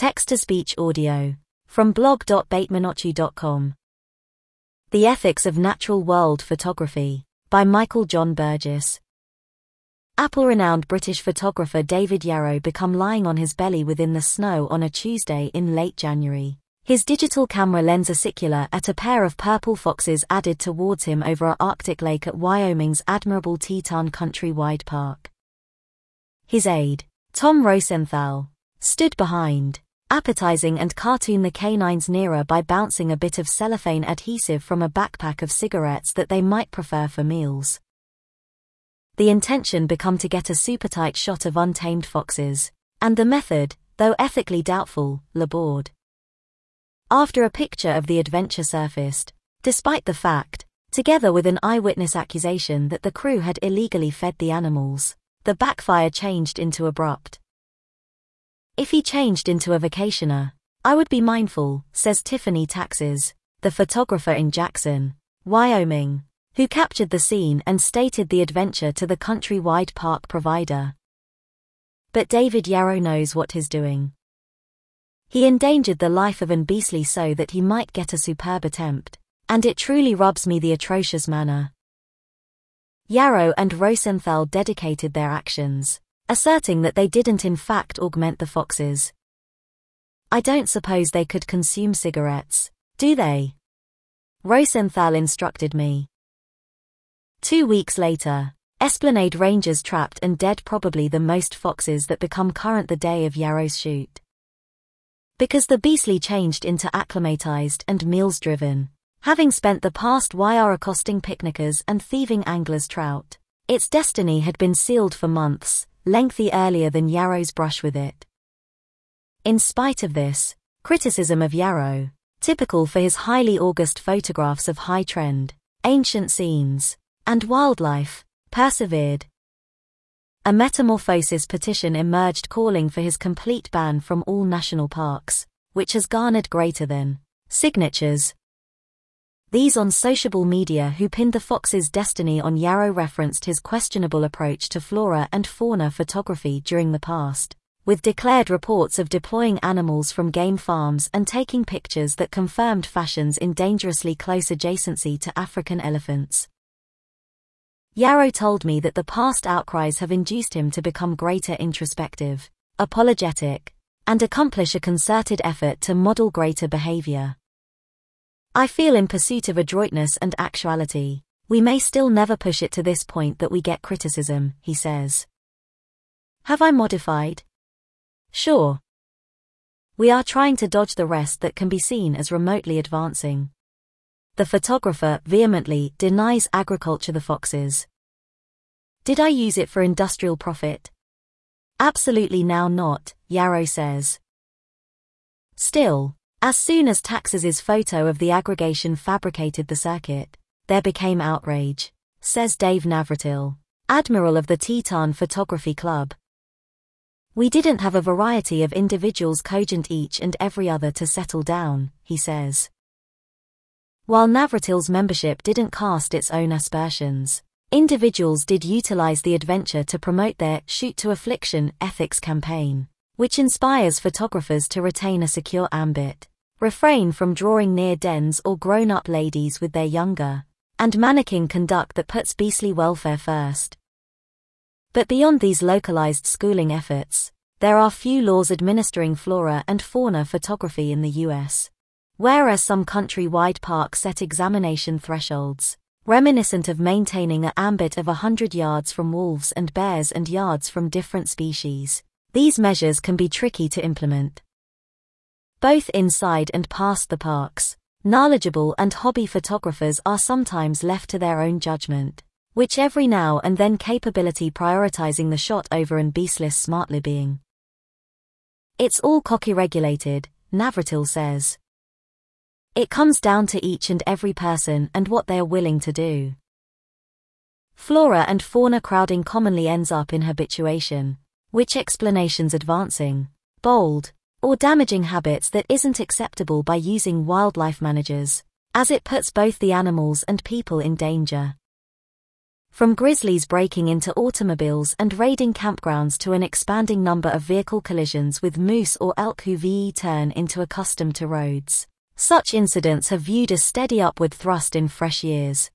Text-to-speech audio. From blog.batemanotchu.com. The Ethics of Natural World Photography. By Michael John Burgess. Apple-renowned British photographer David Yarrow become lying on his belly within the snow on a Tuesday in late January. His digital camera lens acicular at a pair of purple foxes added towards him over a Arctic lake at Wyoming's admirable Teton Countrywide Park. His aide, Tom Rosenthal, stood behind, appetizing and cartoon the canines nearer by bouncing a bit of cellophane adhesive from a backpack of cigarettes that they might prefer for meals. The intention become to get a super tight shot of untamed foxes, and the method, though ethically doubtful, labored. After a picture of the adventure surfaced, despite the fact, together with an eyewitness accusation that the crew had illegally fed the animals, the backfire changed into abrupt. If he changed into a vacationer, I would be mindful, says Tiffany Taxes, the photographer in Jackson, Wyoming, who captured the scene and stated the adventure to the countrywide park provider. But David Yarrow knows what he's doing. He endangered the life of an beastly so that he might get a superb attempt, and it truly rubs me the atrocious manner. Yarrow and Rosenthal dedicated their actions asserting that they didn't in fact augment the foxes. I don't suppose they could consume cigarettes, do they? Rosenthal instructed me. Two weeks later, Esplanade Rangers trapped and dead probably the most foxes that become current the day of Yarrow's shoot. Because the beastly changed into acclimatized and meals driven, having spent the past YR accosting picnickers and thieving anglers trout. Its destiny had been sealed for months, lengthy earlier than Yarrow's brush with it. In spite of this, criticism of Yarrow, typical for his highly august photographs of high trend, ancient scenes, and wildlife, persevered. A metamorphosis petition emerged calling for his complete ban from all national parks, which has garnered greater than signatures these on sociable media who pinned the fox's destiny on Yarrow referenced his questionable approach to flora and fauna photography during the past, with declared reports of deploying animals from game farms and taking pictures that confirmed fashions in dangerously close adjacency to African elephants. Yarrow told me that the past outcries have induced him to become greater introspective, apologetic, and accomplish a concerted effort to model greater behavior. I feel in pursuit of adroitness and actuality, we may still never push it to this point that we get criticism, he says. Have I modified? Sure. We are trying to dodge the rest that can be seen as remotely advancing. The photographer vehemently denies agriculture the foxes. Did I use it for industrial profit? Absolutely now not, Yarrow says. Still, as soon as Taxes' photo of the aggregation fabricated the circuit, there became outrage, says Dave Navratil, admiral of the Teton Photography Club. We didn't have a variety of individuals cogent each and every other to settle down, he says. While Navratil's membership didn't cast its own aspersions, individuals did utilize the adventure to promote their Shoot to Affliction ethics campaign, which inspires photographers to retain a secure ambit refrain from drawing near dens or grown-up ladies with their younger, and mannequin conduct that puts beastly welfare first. But beyond these localized schooling efforts, there are few laws administering flora and fauna photography in the US. Whereas some country-wide parks set examination thresholds, reminiscent of maintaining a ambit of 100 yards from wolves and bears and yards from different species, these measures can be tricky to implement both inside and past the parks. Knowledgeable and hobby photographers are sometimes left to their own judgment, which every now and then capability prioritizing the shot over an beastless smartly being. It's all cocky regulated, Navratil says. It comes down to each and every person and what they are willing to do. Flora and fauna crowding commonly ends up in habituation, which explanations advancing, bold, or damaging habits that isn't acceptable by using wildlife managers, as it puts both the animals and people in danger. From grizzlies breaking into automobiles and raiding campgrounds to an expanding number of vehicle collisions with moose or elk who VE turn into accustomed to roads. Such incidents have viewed a steady upward thrust in fresh years.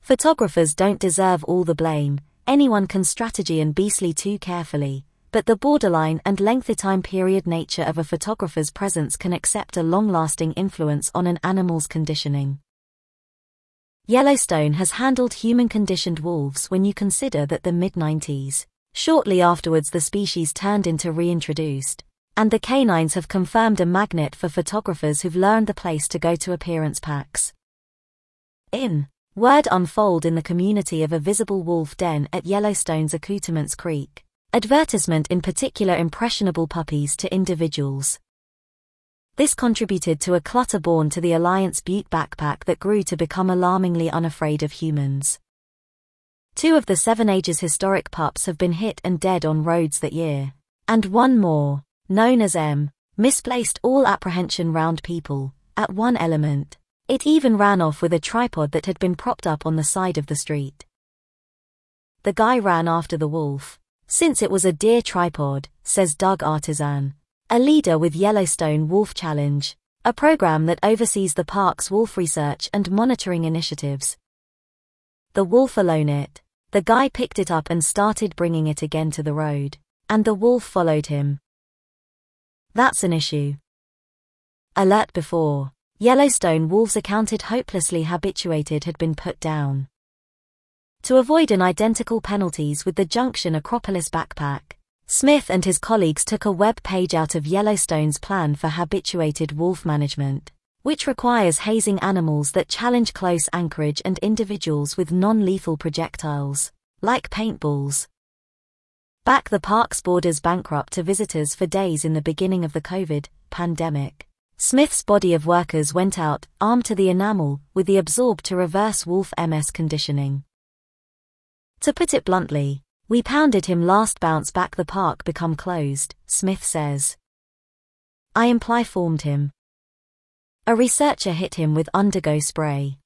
Photographers don't deserve all the blame, anyone can strategy and beastly too carefully, but the borderline and lengthy time period nature of a photographer's presence can accept a long-lasting influence on an animal's conditioning. Yellowstone has handled human-conditioned wolves when you consider that the mid-90s, shortly afterwards the species turned into reintroduced, and the canines have confirmed a magnet for photographers who've learned the place to go to appearance packs. In Word unfold in the community of a visible wolf den at Yellowstone's Accoutrements Creek. Advertisement in particular impressionable puppies to individuals. This contributed to a clutter born to the Alliance Butte backpack that grew to become alarmingly unafraid of humans. Two of the Seven Ages historic pups have been hit and dead on roads that year. And one more, known as M, misplaced all apprehension round people, at one element. It even ran off with a tripod that had been propped up on the side of the street. The guy ran after the wolf. Since it was a deer tripod, says Doug Artisan, a leader with Yellowstone Wolf Challenge, a program that oversees the park's wolf research and monitoring initiatives. The wolf alone it. The guy picked it up and started bringing it again to the road, and the wolf followed him. That's an issue. Alert before. Yellowstone wolves accounted hopelessly habituated had been put down. To avoid an identical penalties with the Junction Acropolis backpack, Smith and his colleagues took a web page out of Yellowstone's plan for habituated wolf management, which requires hazing animals that challenge close anchorage and individuals with non-lethal projectiles, like paintballs. Back the park's borders bankrupt to visitors for days in the beginning of the COVID pandemic. Smith's body of workers went out, armed to the enamel, with the absorb to reverse Wolf MS conditioning. To put it bluntly, we pounded him last bounce back the park become closed, Smith says. I imply formed him. A researcher hit him with undergo spray.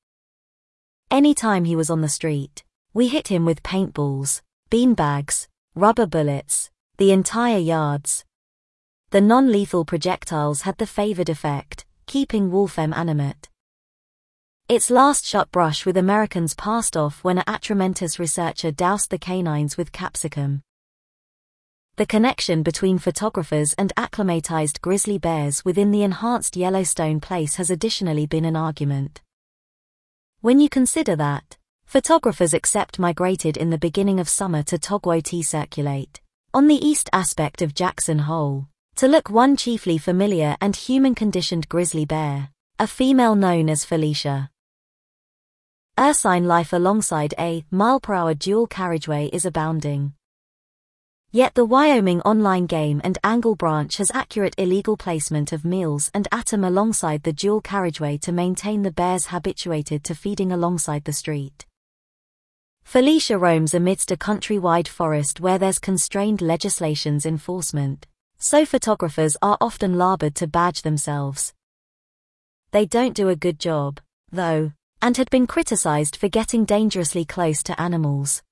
Any time he was on the street, we hit him with paintballs, beanbags, rubber bullets, the entire yards, the non-lethal projectiles had the favored effect, keeping Wolfem animate. Its last shot brush with Americans passed off when a Atramentus researcher doused the canines with capsicum. The connection between photographers and acclimatized grizzly bears within the enhanced Yellowstone place has additionally been an argument. When you consider that, photographers except migrated in the beginning of summer to Togwotee circulate, on the east aspect of Jackson Hole, to look one chiefly familiar and human-conditioned grizzly bear, a female known as Felicia. Ursine life alongside a mile-per-hour dual carriageway is abounding. Yet the Wyoming online game and angle branch has accurate illegal placement of meals and atom alongside the dual carriageway to maintain the bears habituated to feeding alongside the street. Felicia roams amidst a countrywide forest where there's constrained legislation's enforcement so photographers are often labored to badge themselves. They don't do a good job, though, and had been criticized for getting dangerously close to animals.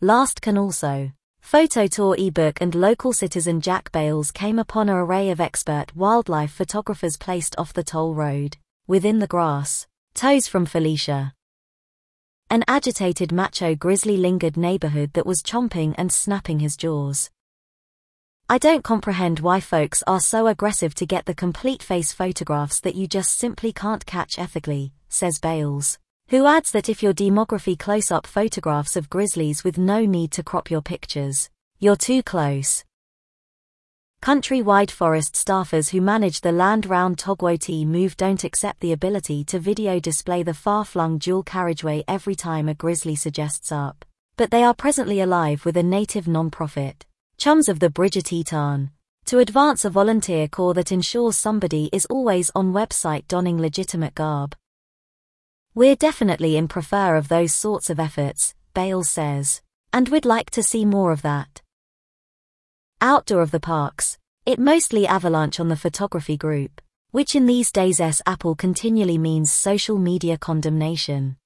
Last can also. Photo Tour ebook and local citizen Jack Bales came upon an array of expert wildlife photographers placed off the toll road, within the grass, toes from Felicia. An agitated macho grizzly lingered neighborhood that was chomping and snapping his jaws. I don't comprehend why folks are so aggressive to get the complete face photographs that you just simply can't catch ethically, says Bales, who adds that if your demography close-up photographs of grizzlies with no need to crop your pictures, you're too close. Countrywide forest staffers who manage the land round Togwotee move don't accept the ability to video display the far-flung dual carriageway every time a grizzly suggests up, but they are presently alive with a native non-profit Chums of the Bridger Teton, to advance a volunteer corps that ensures somebody is always on website donning legitimate garb. We're definitely in prefer of those sorts of efforts, Bale says, and we'd like to see more of that. Outdoor of the parks, it mostly avalanche on the photography group, which in these days s Apple continually means social media condemnation.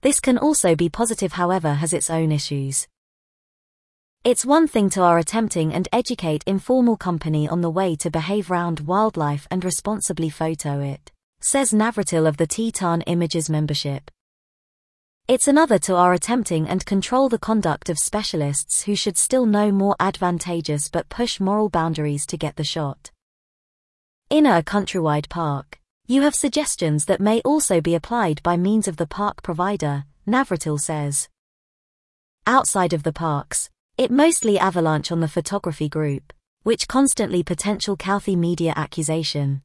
This can also be positive however has its own issues. It's one thing to our attempting and educate informal company on the way to behave round wildlife and responsibly photo it, says Navratil of the Teton Images membership. It's another to our attempting and control the conduct of specialists who should still know more advantageous but push moral boundaries to get the shot. In a countrywide park, you have suggestions that may also be applied by means of the park provider, Navratil says. Outside of the parks, it mostly avalanche on the photography group, which constantly potential Calthy media accusation.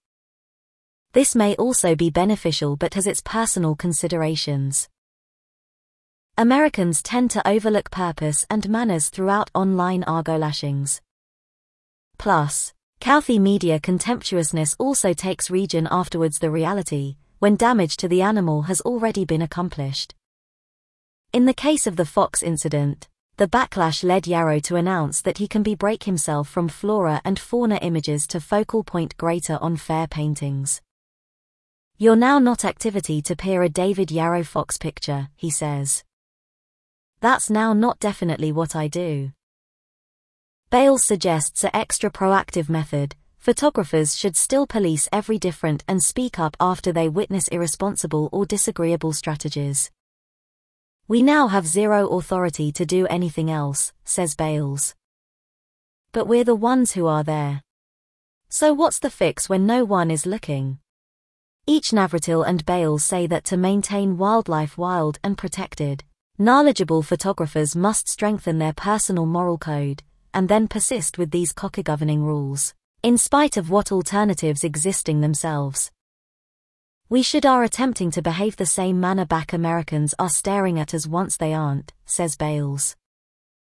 This may also be beneficial but has its personal considerations. Americans tend to overlook purpose and manners throughout online argo lashings. Plus, Calthy media contemptuousness also takes region afterwards the reality, when damage to the animal has already been accomplished. In the case of the Fox incident, the backlash led Yarrow to announce that he can be break himself from flora and fauna images to focal point greater on fair paintings. You're now not activity to peer a David Yarrow Fox picture, he says. That's now not definitely what I do. Bales suggests a extra proactive method. Photographers should still police every different and speak up after they witness irresponsible or disagreeable strategies. We now have zero authority to do anything else, says Bales. But we're the ones who are there. So what's the fix when no one is looking? Each Navratil and Bales say that to maintain wildlife wild and protected, knowledgeable photographers must strengthen their personal moral code, and then persist with these cocker governing rules, in spite of what alternatives existing themselves. We should are attempting to behave the same manner back Americans are staring at us once they aren't, says Bales.